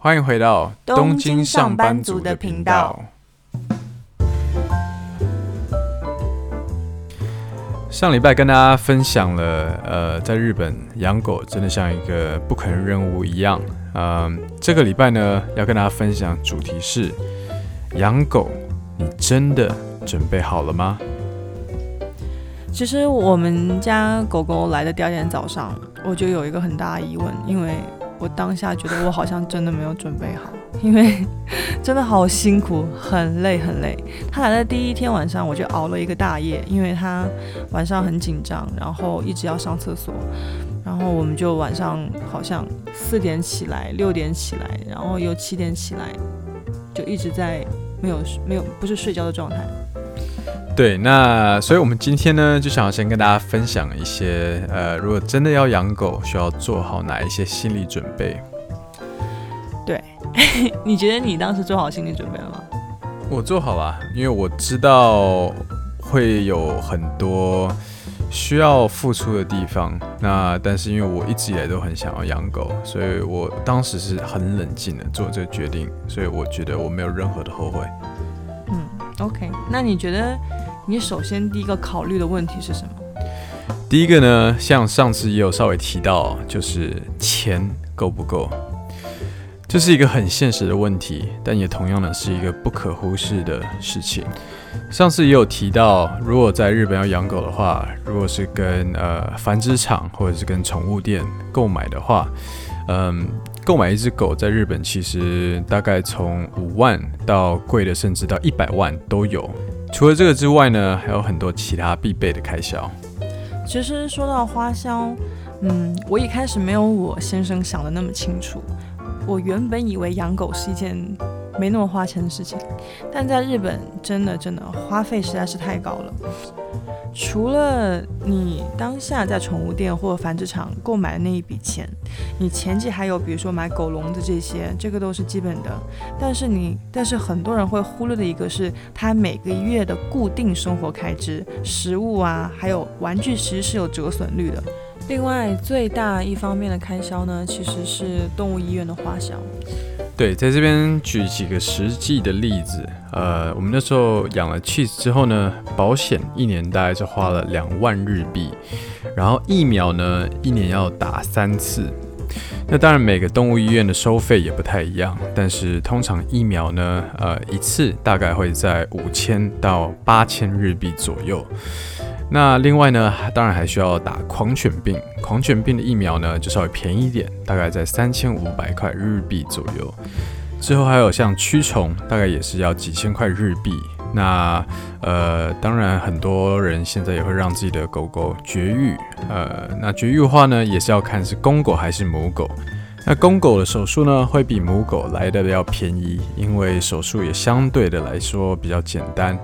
欢迎回到东京上班族的频道。上礼拜跟大家分享了，呃，在日本养狗真的像一个不可能任务一样。嗯、呃，这个礼拜呢，要跟大家分享主题是养狗，你真的准备好了吗？其实我们家狗狗来的第二天早上，我就有一个很大的疑问，因为我当下觉得我好像真的没有准备好，因为 真的好辛苦，很累很累。他来的第一天晚上，我就熬了一个大夜，因为他晚上很紧张，然后一直要上厕所，然后我们就晚上好像四点起来，六点起来，然后又七点起来，就一直在没有没有不是睡觉的状态。对，那所以我们今天呢，就想要先跟大家分享一些，呃，如果真的要养狗，需要做好哪一些心理准备？对，你觉得你当时做好心理准备了吗？我做好了，因为我知道会有很多需要付出的地方。那但是因为我一直以来都很想要养狗，所以我当时是很冷静的做这个决定，所以我觉得我没有任何的后悔。嗯，OK，那你觉得？你首先第一个考虑的问题是什么？第一个呢，像上次也有稍微提到，就是钱够不够，这是一个很现实的问题，但也同样的是一个不可忽视的事情。上次也有提到，如果在日本要养狗的话，如果是跟呃繁殖场或者是跟宠物店购买的话，嗯，购买一只狗在日本其实大概从五万到贵的甚至到一百万都有。除了这个之外呢，还有很多其他必备的开销。其实说到花销，嗯，我一开始没有我先生想的那么清楚。我原本以为养狗是一件没那么花钱的事情，但在日本真的真的花费实在是太高了。除了你当下在宠物店或繁殖场购买的那一笔钱，你前期还有比如说买狗笼子这些，这个都是基本的。但是你，但是很多人会忽略的一个是，他每个月的固定生活开支，食物啊，还有玩具，其实是有折损率的。另外，最大一方面的开销呢，其实是动物医院的花销。对，在这边举几个实际的例子。呃，我们那时候养了 Cheese 之后呢，保险一年大概是花了两万日币，然后疫苗呢，一年要打三次。那当然，每个动物医院的收费也不太一样，但是通常疫苗呢，呃，一次大概会在五千到八千日币左右。那另外呢，当然还需要打狂犬病，狂犬病的疫苗呢就稍微便宜一点，大概在三千五百块日币左右。之后还有像驱虫，大概也是要几千块日币。那呃，当然很多人现在也会让自己的狗狗绝育，呃，那绝育的话呢，也是要看是公狗还是母狗。那公狗的手术呢，会比母狗来的要便宜，因为手术也相对的来说比较简单。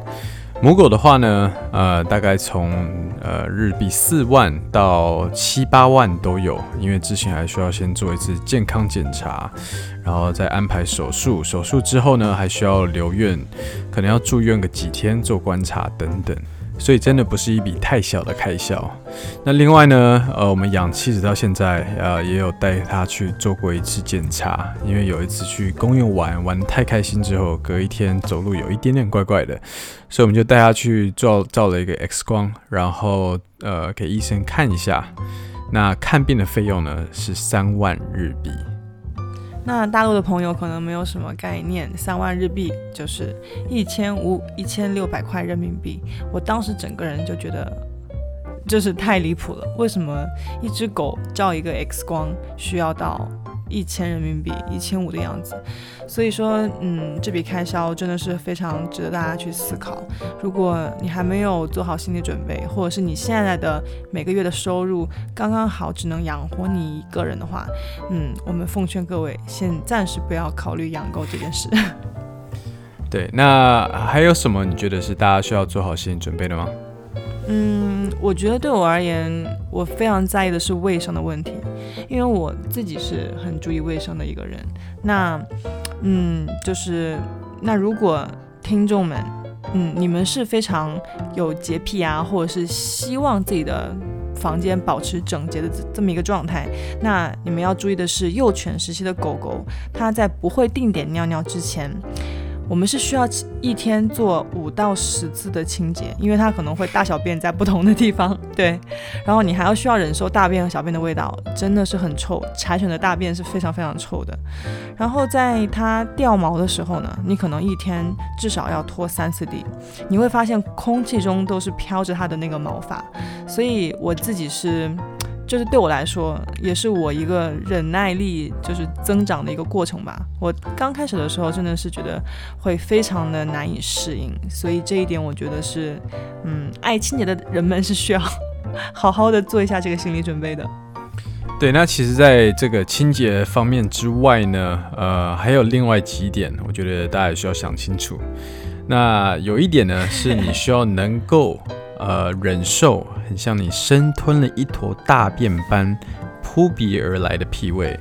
母狗的话呢，呃，大概从呃日币四万到七八万都有，因为之前还需要先做一次健康检查，然后再安排手术，手术之后呢，还需要留院，可能要住院个几天做观察等等。所以真的不是一笔太小的开销。那另外呢，呃，我们养妻子到现在，呃，也有带他去做过一次检查。因为有一次去公园玩，玩太开心之后，隔一天走路有一点点怪怪的，所以我们就带他去照照了一个 X 光，然后呃给医生看一下。那看病的费用呢是三万日币。那大陆的朋友可能没有什么概念，三万日币就是一千五一千六百块人民币。我当时整个人就觉得，就是太离谱了。为什么一只狗照一个 X 光需要到？一千人民币，一千五的样子，所以说，嗯，这笔开销真的是非常值得大家去思考。如果你还没有做好心理准备，或者是你现在的每个月的收入刚刚好只能养活你一个人的话，嗯，我们奉劝各位先暂时不要考虑养狗这件事。对，那还有什么你觉得是大家需要做好心理准备的吗？嗯，我觉得对我而言，我非常在意的是卫生的问题，因为我自己是很注意卫生的一个人。那，嗯，就是那如果听众们，嗯，你们是非常有洁癖啊，或者是希望自己的房间保持整洁的这这么一个状态。那你们要注意的是，幼犬时期的狗狗，它在不会定点尿尿之前。我们是需要一天做五到十次的清洁，因为它可能会大小便在不同的地方，对。然后你还要需要忍受大便和小便的味道，真的是很臭。柴犬的大便是非常非常臭的。然后在它掉毛的时候呢，你可能一天至少要拖三次地，你会发现空气中都是飘着它的那个毛发。所以我自己是。就是对我来说，也是我一个忍耐力就是增长的一个过程吧。我刚开始的时候真的是觉得会非常的难以适应，所以这一点我觉得是，嗯，爱清洁的人们是需要好好的做一下这个心理准备的。对，那其实在这个清洁方面之外呢，呃，还有另外几点，我觉得大家也需要想清楚。那有一点呢，是你需要能够。呃，忍受很像你生吞了一坨大便般扑鼻而来的屁味。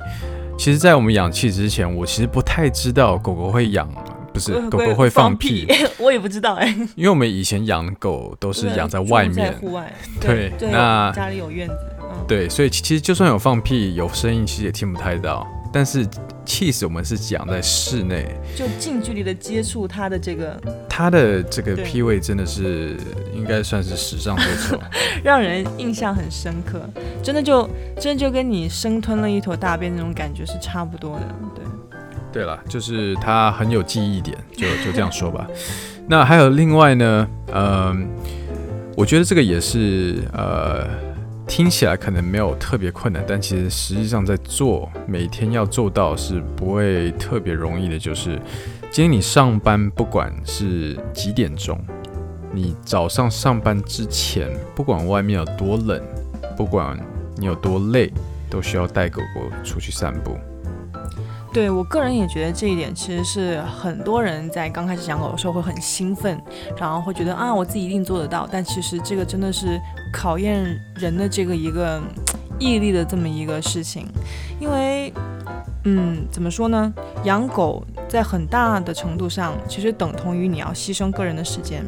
其实，在我们养气之前，我其实不太知道狗狗会养，不是狗狗会放屁，我也不知道哎。因为我们以前养狗都是养在外面，户外。对，那家里有院子，嗯，对，所以其实就算有放屁，有声音，其实也听不太到。但是气死我们是讲在室内，就近距离的接触它的这个，它的这个 P 位真的是应该算是史上最臭，让人印象很深刻。真的就真的就跟你生吞了一坨大便那种感觉是差不多的。对，对了，就是它很有记忆点，就就这样说吧。那还有另外呢，嗯、呃，我觉得这个也是呃。听起来可能没有特别困难，但其实实际上在做，每天要做到是不会特别容易的。就是今天你上班，不管是几点钟，你早上上班之前，不管外面有多冷，不管你有多累，都需要带狗狗出去散步。对，我个人也觉得这一点其实是很多人在刚开始养狗的时候会很兴奋，然后会觉得啊，我自己一定做得到。但其实这个真的是考验人的这个一个 毅力的这么一个事情，因为。嗯，怎么说呢？养狗在很大的程度上，其实等同于你要牺牲个人的时间。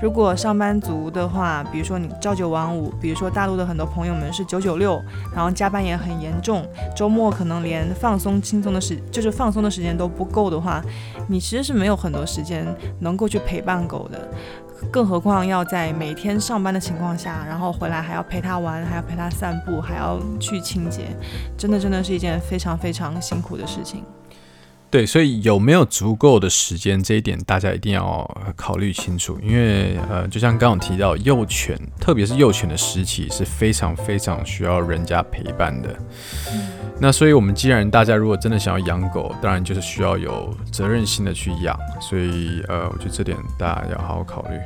如果上班族的话，比如说你朝九晚五，比如说大陆的很多朋友们是九九六，然后加班也很严重，周末可能连放松轻松的时，就是放松的时间都不够的话，你其实是没有很多时间能够去陪伴狗的。更何况要在每天上班的情况下，然后回来还要陪他玩，还要陪他散步，还要去清洁，真的真的是一件非常非常辛苦的事情。对，所以有没有足够的时间，这一点大家一定要考虑清楚。因为呃，就像刚刚提到，幼犬，特别是幼犬的时期是非常非常需要人家陪伴的。嗯、那所以，我们既然大家如果真的想要养狗，当然就是需要有责任心的去养。所以呃，我觉得这点大家要好好考虑。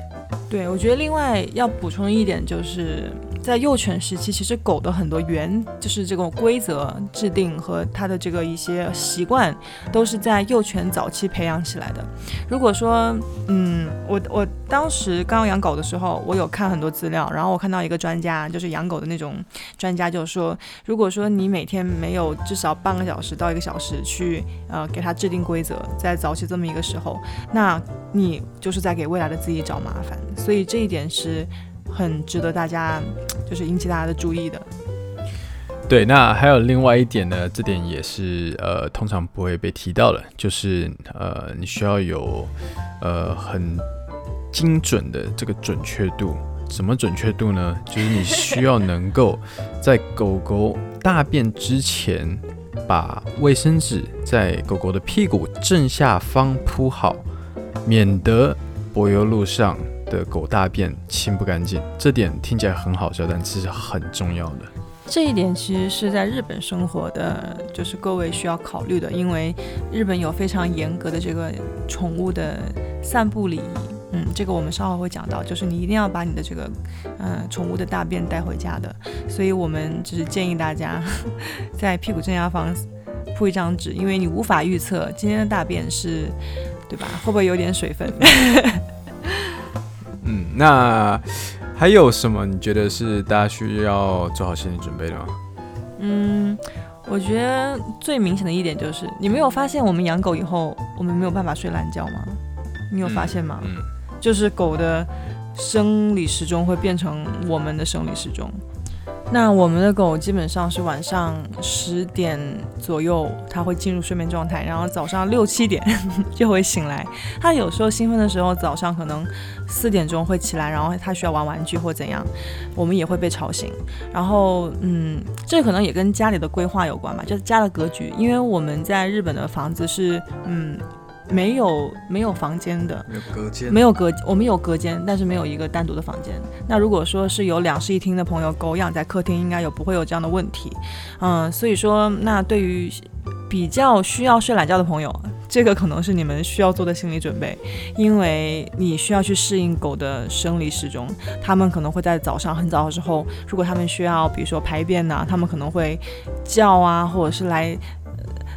对，我觉得另外要补充一点，就是在幼犬时期，其实狗的很多原就是这种规则制定和它的这个一些习惯，都是在幼犬早期培养起来的。如果说，嗯，我我当时刚养狗的时候，我有看很多资料，然后我看到一个专家，就是养狗的那种专家，就说，如果说你每天没有至少半个小时到一个小时去呃给它制定规则，在早期这么一个时候，那你就是在给未来的自己找麻烦。所以这一点是很值得大家，就是引起大家的注意的。对，那还有另外一点呢，这点也是呃，通常不会被提到的，就是呃，你需要有呃很精准的这个准确度。什么准确度呢？就是你需要能够在狗狗大便之前，把卫生纸在狗狗的屁股正下方铺好，免得柏油路上。的狗大便清不干净，这点听起来很好笑，但其实很重要的。这一点其实是在日本生活的，就是各位需要考虑的，因为日本有非常严格的这个宠物的散步礼仪。嗯，这个我们稍后会讲到，就是你一定要把你的这个，嗯，宠物的大便带回家的。所以我们只是建议大家 在屁股正下方铺一张纸，因为你无法预测今天的大便是，对吧？会不会有点水分？嗯，那还有什么你觉得是大家需要做好心理准备的吗？嗯，我觉得最明显的一点就是，你没有发现我们养狗以后，我们没有办法睡懒觉吗？你有发现吗？嗯，嗯，就是狗的生理时钟会变成我们的生理时钟。那我们的狗基本上是晚上十点左右，它会进入睡眠状态，然后早上六七点 就会醒来。它有时候兴奋的时候，早上可能四点钟会起来，然后它需要玩玩具或怎样，我们也会被吵醒。然后，嗯，这可能也跟家里的规划有关吧，就是家的格局。因为我们在日本的房子是，嗯。没有没有房间的，没有隔间，没有隔，我们有隔间，但是没有一个单独的房间。那如果说是有两室一厅的朋友，狗养在客厅，应该有不会有这样的问题。嗯，所以说，那对于比较需要睡懒觉的朋友，这个可能是你们需要做的心理准备，因为你需要去适应狗的生理时钟。他们可能会在早上很早的时候，如果他们需要，比如说排便呐、啊，他们可能会叫啊，或者是来。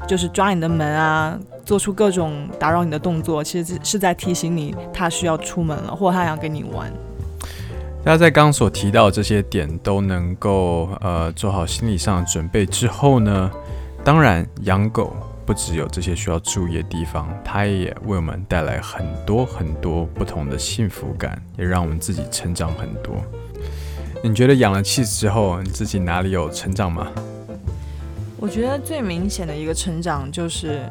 就是抓你的门啊，做出各种打扰你的动作，其实是在提醒你他需要出门了，或者他想跟你玩。大家在刚所提到这些点都能够呃做好心理上的准备之后呢，当然养狗不只有这些需要注意的地方，它也为我们带来很多很多不同的幸福感，也让我们自己成长很多。你觉得养了气质之后，你自己哪里有成长吗？我觉得最明显的一个成长就是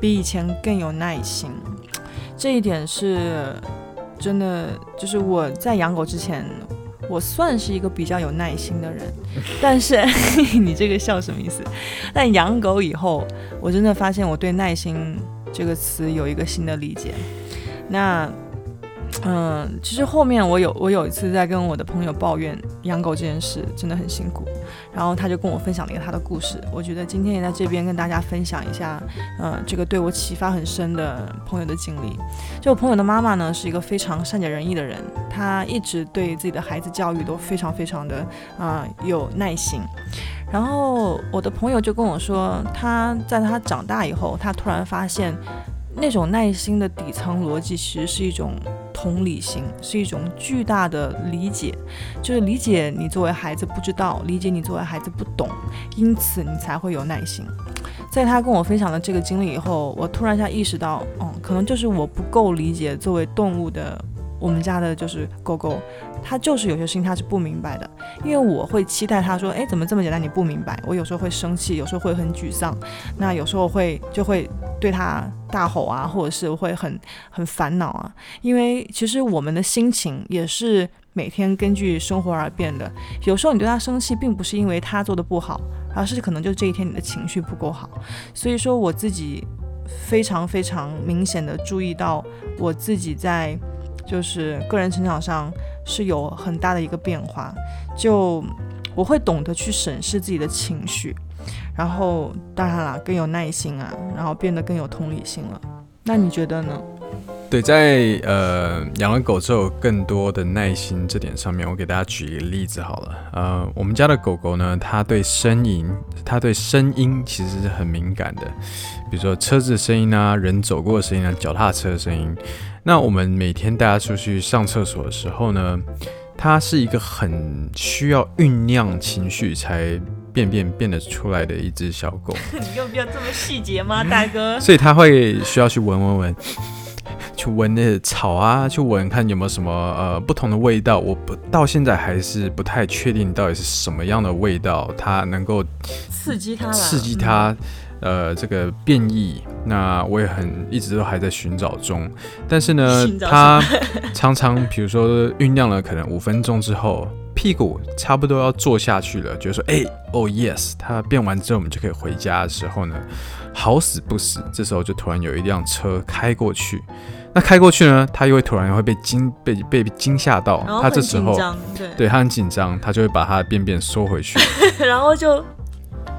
比以前更有耐心，这一点是真的。就是我在养狗之前，我算是一个比较有耐心的人，但是 你这个笑什么意思？但养狗以后，我真的发现我对耐心这个词有一个新的理解。那。嗯，其实后面我有我有一次在跟我的朋友抱怨养狗这件事真的很辛苦，然后他就跟我分享了一个他的故事。我觉得今天也在这边跟大家分享一下，嗯，这个对我启发很深的朋友的经历。就我朋友的妈妈呢，是一个非常善解人意的人，她一直对自己的孩子教育都非常非常的啊、嗯、有耐心。然后我的朋友就跟我说，他在他长大以后，他突然发现那种耐心的底层逻辑其实是一种。同理心是一种巨大的理解，就是理解你作为孩子不知道，理解你作为孩子不懂，因此你才会有耐心。在他跟我分享了这个经历以后，我突然一下意识到，嗯，可能就是我不够理解作为动物的。我们家的就是狗狗，它就是有些事情它是不明白的，因为我会期待它说，哎，怎么这么简单你不明白？我有时候会生气，有时候会很沮丧，那有时候会就会对它大吼啊，或者是会很很烦恼啊，因为其实我们的心情也是每天根据生活而变的。有时候你对它生气，并不是因为它做的不好，而是可能就这一天你的情绪不够好。所以说我自己非常非常明显的注意到我自己在。就是个人成长上是有很大的一个变化，就我会懂得去审视自己的情绪，然后当然了更有耐心啊，然后变得更有同理心了。那你觉得呢？对，在呃养了狗之后，更多的耐心这点上面，我给大家举一个例子好了。呃，我们家的狗狗呢，它对声音，它对声音其实是很敏感的，比如说车子的声音啊，人走过的声音啊，脚踏车的声音。那我们每天带它出去上厕所的时候呢，它是一个很需要酝酿情绪才便便变得出来的一只小狗。你有必要这么细节吗，大哥？所以它会需要去闻闻闻，去闻那个草啊，去闻看有没有什么呃不同的味道。我不到现在还是不太确定到底是什么样的味道，它能够刺激它，刺激它。嗯呃，这个变异，那我也很一直都还在寻找中。但是呢，它常常比如说酝酿了可能五分钟之后，屁股差不多要坐下去了，觉得说，哎，哦，yes，它变完之后我们就可以回家的时候呢，好死不死，这时候就突然有一辆车开过去。那开过去呢，他又会突然会被惊被被惊吓到，他这时候对，对，它很紧张，他就会把他的便便缩回去，然后就。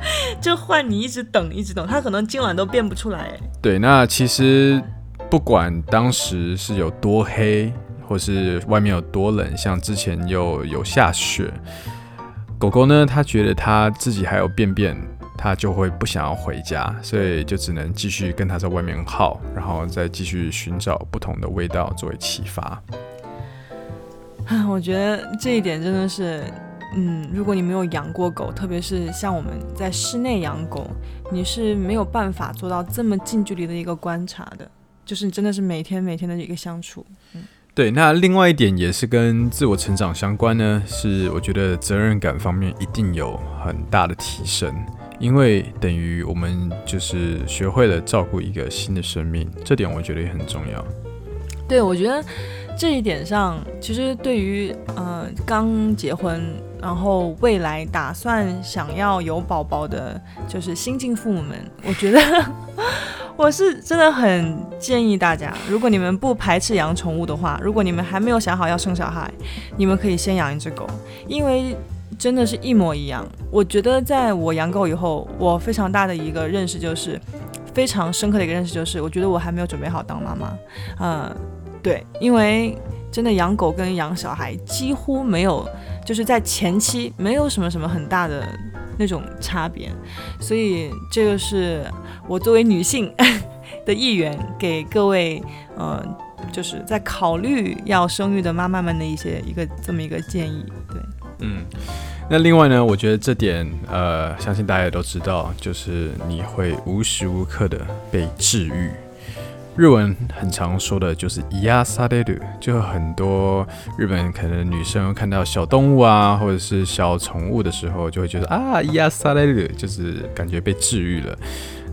就换你一直等，一直等，他可能今晚都变不出来。对，那其实不管当时是有多黑，或是外面有多冷，像之前又有下雪，狗狗呢，它觉得它自己还有便便，它就会不想要回家，所以就只能继续跟它在外面耗，然后再继续寻找不同的味道作为启发。啊，我觉得这一点真的是。嗯，如果你没有养过狗，特别是像我们在室内养狗，你是没有办法做到这么近距离的一个观察的，就是真的是每天每天的一个相处。嗯，对，那另外一点也是跟自我成长相关呢，是我觉得责任感方面一定有很大的提升，因为等于我们就是学会了照顾一个新的生命，这点我觉得也很重要。对，我觉得这一点上，其实对于呃刚结婚，然后未来打算想要有宝宝的，就是新晋父母们，我觉得。我是真的很建议大家，如果你们不排斥养宠物的话，如果你们还没有想好要生小孩，你们可以先养一只狗，因为真的是一模一样。我觉得在我养狗以后，我非常大的一个认识就是，非常深刻的一个认识就是，我觉得我还没有准备好当妈妈。嗯，对，因为真的养狗跟养小孩几乎没有，就是在前期没有什么什么很大的。那种差别，所以这个是我作为女性的一员，给各位呃，就是在考虑要生育的妈妈们的一些一个这么一个建议。对，嗯，那另外呢，我觉得这点呃，相信大家也都知道，就是你会无时无刻的被治愈。日文很常说的就是“愈やされる”，就很多日本可能女生看到小动物啊，或者是小宠物的时候，就会觉得啊，“愈やされる”，就是感觉被治愈了。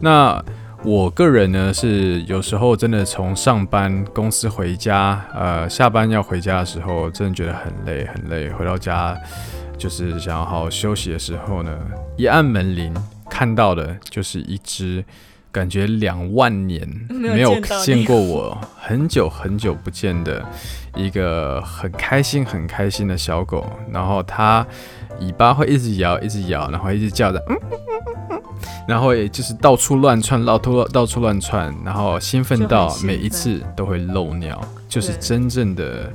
那我个人呢，是有时候真的从上班公司回家，呃，下班要回家的时候，真的觉得很累很累，回到家就是想要好好休息的时候呢，一按门铃，看到的就是一只。 感觉两万年没有见过我，很久很久不见的一个很开心很开心的小狗，然后它尾巴会一直摇一直摇，然后一直叫着，嗯嗯嗯嗯，然后也就是到处乱窜，到处到处乱窜，然后兴奋到每一次都会漏尿，就是真正的。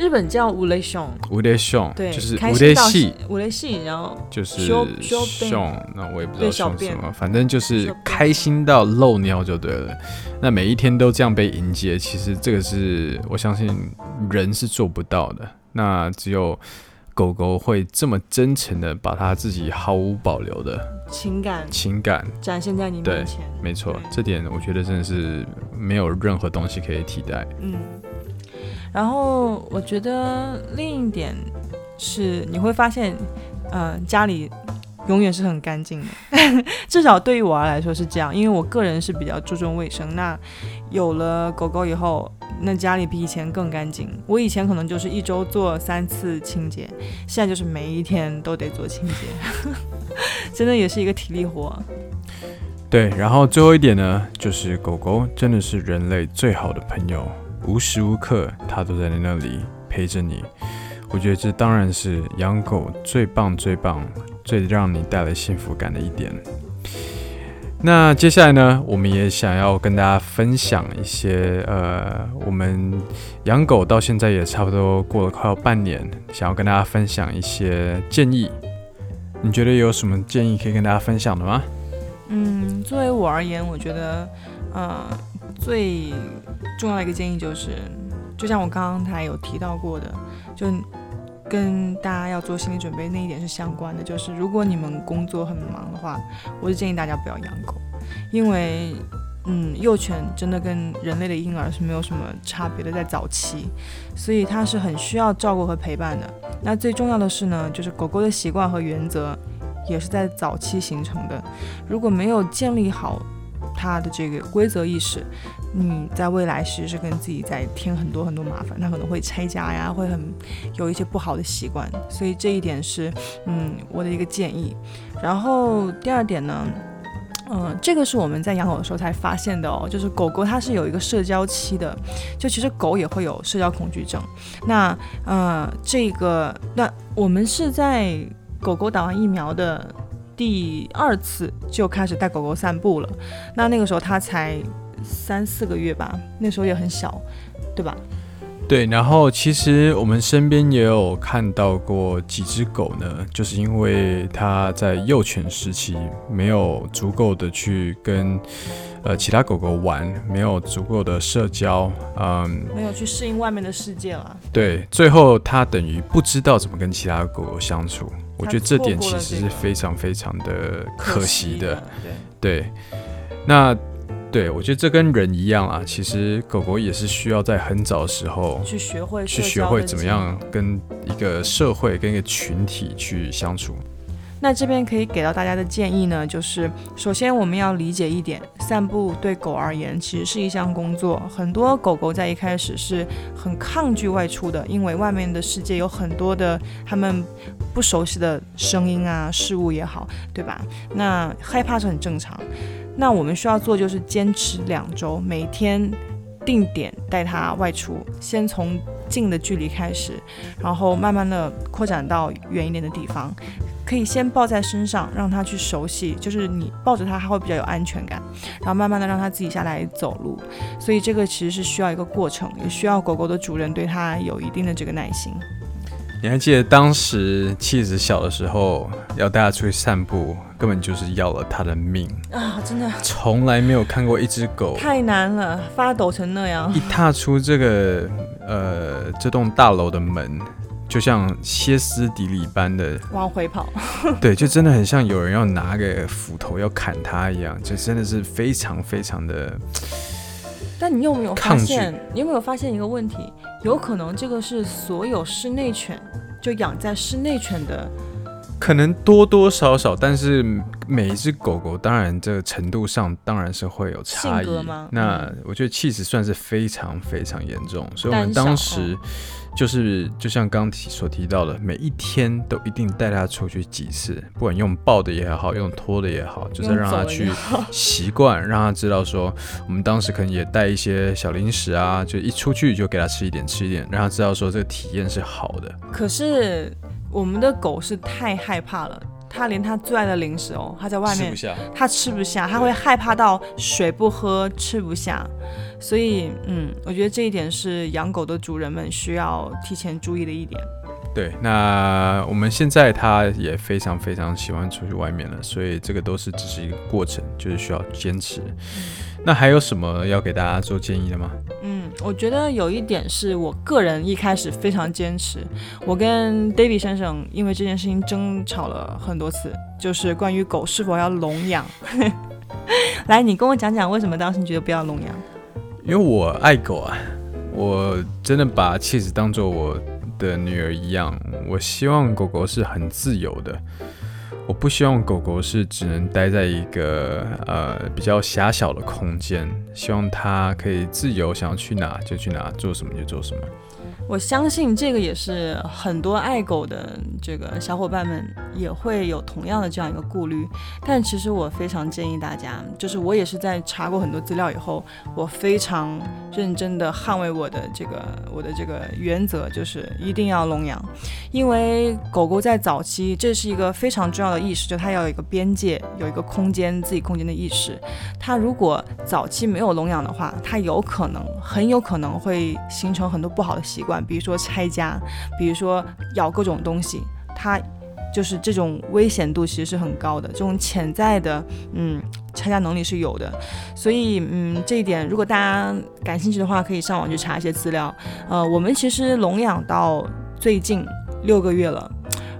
日本叫五雷熊，五雷熊，对，就是五雷系，五雷系，然后就是熊，那我也不知道熊什么，反正就是开心到漏尿就对了。那每一天都这样被迎接，其实这个是我相信人是做不到的。那只有狗狗会这么真诚的把它自己毫无保留的情感情感展现在你面前。没错，这点我觉得真的是没有任何东西可以替代。嗯。然后我觉得另一点是，你会发现，呃，家里永远是很干净的，至少对于我来说是这样，因为我个人是比较注重卫生。那有了狗狗以后，那家里比以前更干净。我以前可能就是一周做三次清洁，现在就是每一天都得做清洁，真的也是一个体力活。对，然后最后一点呢，就是狗狗真的是人类最好的朋友。无时无刻，它都在那里陪着你。我觉得这当然是养狗最棒、最棒、最让你带来幸福感的一点。那接下来呢，我们也想要跟大家分享一些，呃，我们养狗到现在也差不多过了快要半年，想要跟大家分享一些建议。你觉得有什么建议可以跟大家分享的吗？嗯，作为我而言，我觉得，呃。最重要的一个建议就是，就像我刚刚才有提到过的，就跟大家要做心理准备那一点是相关的。就是如果你们工作很忙的话，我是建议大家不要养狗，因为，嗯，幼犬真的跟人类的婴儿是没有什么差别的，在早期，所以它是很需要照顾和陪伴的。那最重要的是呢，就是狗狗的习惯和原则也是在早期形成的，如果没有建立好。他的这个规则意识，你在未来其实是跟自己在添很多很多麻烦，他可能会拆家呀，会很有一些不好的习惯，所以这一点是嗯我的一个建议。然后第二点呢，嗯、这个是我们在养狗的时候才发现的哦，就是狗狗它是有一个社交期的，就其实狗也会有社交恐惧症。那呃这个那我们是在狗狗打完疫苗的。第二次就开始带狗狗散步了，那那个时候他才三四个月吧，那时候也很小，对吧？对，然后其实我们身边也有看到过几只狗呢，就是因为它在幼犬时期没有足够的去跟呃其他狗狗玩，没有足够的社交，嗯，没有去适应外面的世界了。对，最后它等于不知道怎么跟其他狗狗相处。我觉得这点其实是非常非常的可惜的，对。对，那对，我觉得这跟人一样啊，其实狗狗也是需要在很早的时候去学会去学会怎么样跟一个社会跟一个群体去相处。那这边可以给到大家的建议呢，就是首先我们要理解一点，散步对狗而言其实是一项工作。很多狗狗在一开始是很抗拒外出的，因为外面的世界有很多的他们不熟悉的声音啊、事物也好，对吧？那害怕是很正常。那我们需要做就是坚持两周，每天定点带它外出，先从近的距离开始，然后慢慢的扩展到远一点的地方。可以先抱在身上，让它去熟悉，就是你抱着它，它会比较有安全感。然后慢慢的让它自己下来走路，所以这个其实是需要一个过程，也需要狗狗的主人对它有一定的这个耐心。你还记得当时妻子小的时候，要带它出去散步，根本就是要了它的命啊！真的，从来没有看过一只狗太难了，发抖成那样。一踏出这个呃这栋大楼的门。就像歇斯底里般的往回跑，对，就真的很像有人要拿个斧头要砍他一样，就真的是非常非常的。但你有没有发现？你有没有发现一个问题？有可能这个是所有室内犬，就养在室内犬的，可能多多少少，但是每一只狗狗，当然这个程度上当然是会有差异。那我觉得气质算是非常非常严重，所以我们当时。就是就像刚提所提到的，每一天都一定带它出去几次，不管用抱的也好，用拖的也好，就是让它去习惯，让它知道说，我们当时可能也带一些小零食啊，就一出去就给它吃一点吃一点，让它知道说这个体验是好的。可是我们的狗是太害怕了。它连它最爱的零食哦，它在外面，它吃不下，它会害怕到水不喝，吃不下。所以，嗯，我觉得这一点是养狗的主人们需要提前注意的一点。对，那我们现在它也非常非常喜欢出去外面了，所以这个都是只是一个过程，就是需要坚持。那还有什么要给大家做建议的吗？我觉得有一点是我个人一开始非常坚持，我跟 David 先生因为这件事情争吵了很多次，就是关于狗是否要笼养。来，你跟我讲讲为什么当时你觉得不要笼养？因为我爱狗啊，我真的把妻子当做我的女儿一样，我希望狗狗是很自由的。我不希望狗狗是只能待在一个呃比较狭小的空间，希望它可以自由，想要去哪就去哪，做什么就做什么。我相信这个也是很多爱狗的这个小伙伴们也会有同样的这样一个顾虑，但其实我非常建议大家，就是我也是在查过很多资料以后，我非常认真的捍卫我的这个我的这个原则，就是一定要笼养，因为狗狗在早期这是一个非常重要的意识，就它要有一个边界，有一个空间自己空间的意识，它如果早期没有笼养的话，它有可能很有可能会形成很多不好的习惯。比如说拆家，比如说咬各种东西，它就是这种危险度其实是很高的，这种潜在的嗯拆家能力是有的，所以嗯这一点如果大家感兴趣的话，可以上网去查一些资料。呃，我们其实笼养到最近六个月了，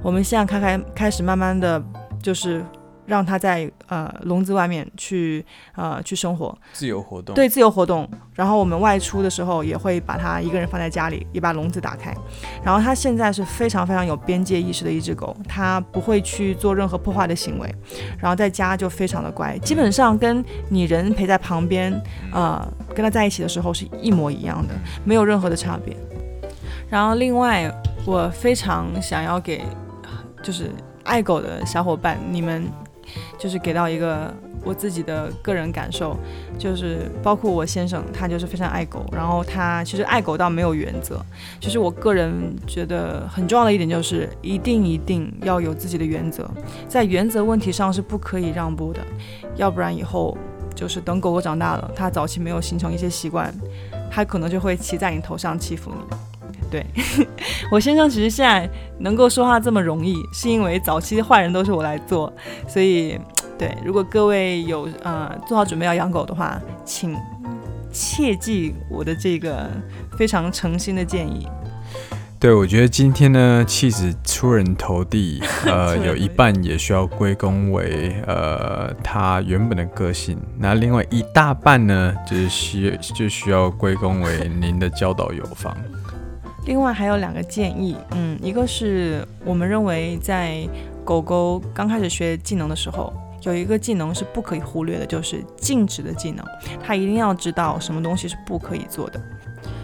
我们现在开开开始慢慢的就是。让它在呃笼子外面去呃去生活，自由活动，对，自由活动。然后我们外出的时候也会把它一个人放在家里，也把笼子打开。然后它现在是非常非常有边界意识的一只狗，它不会去做任何破坏的行为。然后在家就非常的乖，基本上跟你人陪在旁边，呃，跟它在一起的时候是一模一样的，没有任何的差别。然后另外，我非常想要给就是爱狗的小伙伴，你们。就是给到一个我自己的个人感受，就是包括我先生，他就是非常爱狗，然后他其实爱狗倒没有原则，就是我个人觉得很重要的一点就是一定一定要有自己的原则，在原则问题上是不可以让步的，要不然以后就是等狗狗长大了，它早期没有形成一些习惯，它可能就会骑在你头上欺负你。对，我先生其实现在能够说话这么容易，是因为早期的坏人都是我来做，所以对，如果各位有呃做好准备要养狗的话，请切记我的这个非常诚心的建议。对，我觉得今天呢，气质出人头地，呃，有一半也需要归功为呃他原本的个性，那另外一大半呢，就是需就需要归功为您的教导有方。另外还有两个建议，嗯，一个是我们认为在狗狗刚开始学技能的时候，有一个技能是不可以忽略的，就是静止的技能，它一定要知道什么东西是不可以做的。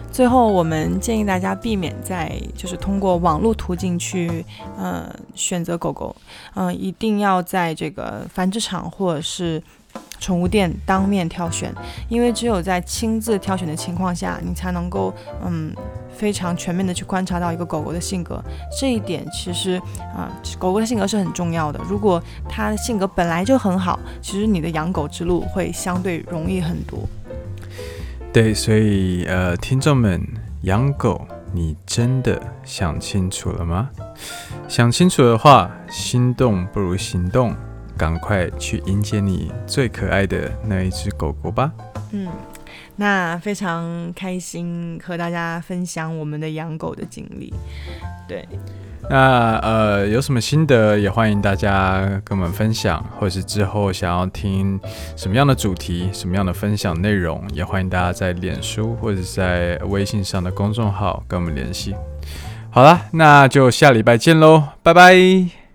最后，我们建议大家避免在就是通过网络途径去，呃，选择狗狗，嗯、一定要在这个繁殖场或者是宠物店当面挑选，因为只有在亲自挑选的情况下，你才能够，嗯，非常全面的去观察到一个狗狗的性格。这一点其实，啊、狗狗的性格是很重要的。如果它的性格本来就很好，其实你的养狗之路会相对容易很多。对，所以呃，听众们，养狗，你真的想清楚了吗？想清楚的话，心动不如行动，赶快去迎接你最可爱的那一只狗狗吧。嗯，那非常开心和大家分享我们的养狗的经历。对。那呃，有什么心得也欢迎大家跟我们分享，或者是之后想要听什么样的主题、什么样的分享内容，也欢迎大家在脸书或者在微信上的公众号跟我们联系。好了，那就下礼拜见喽，拜拜。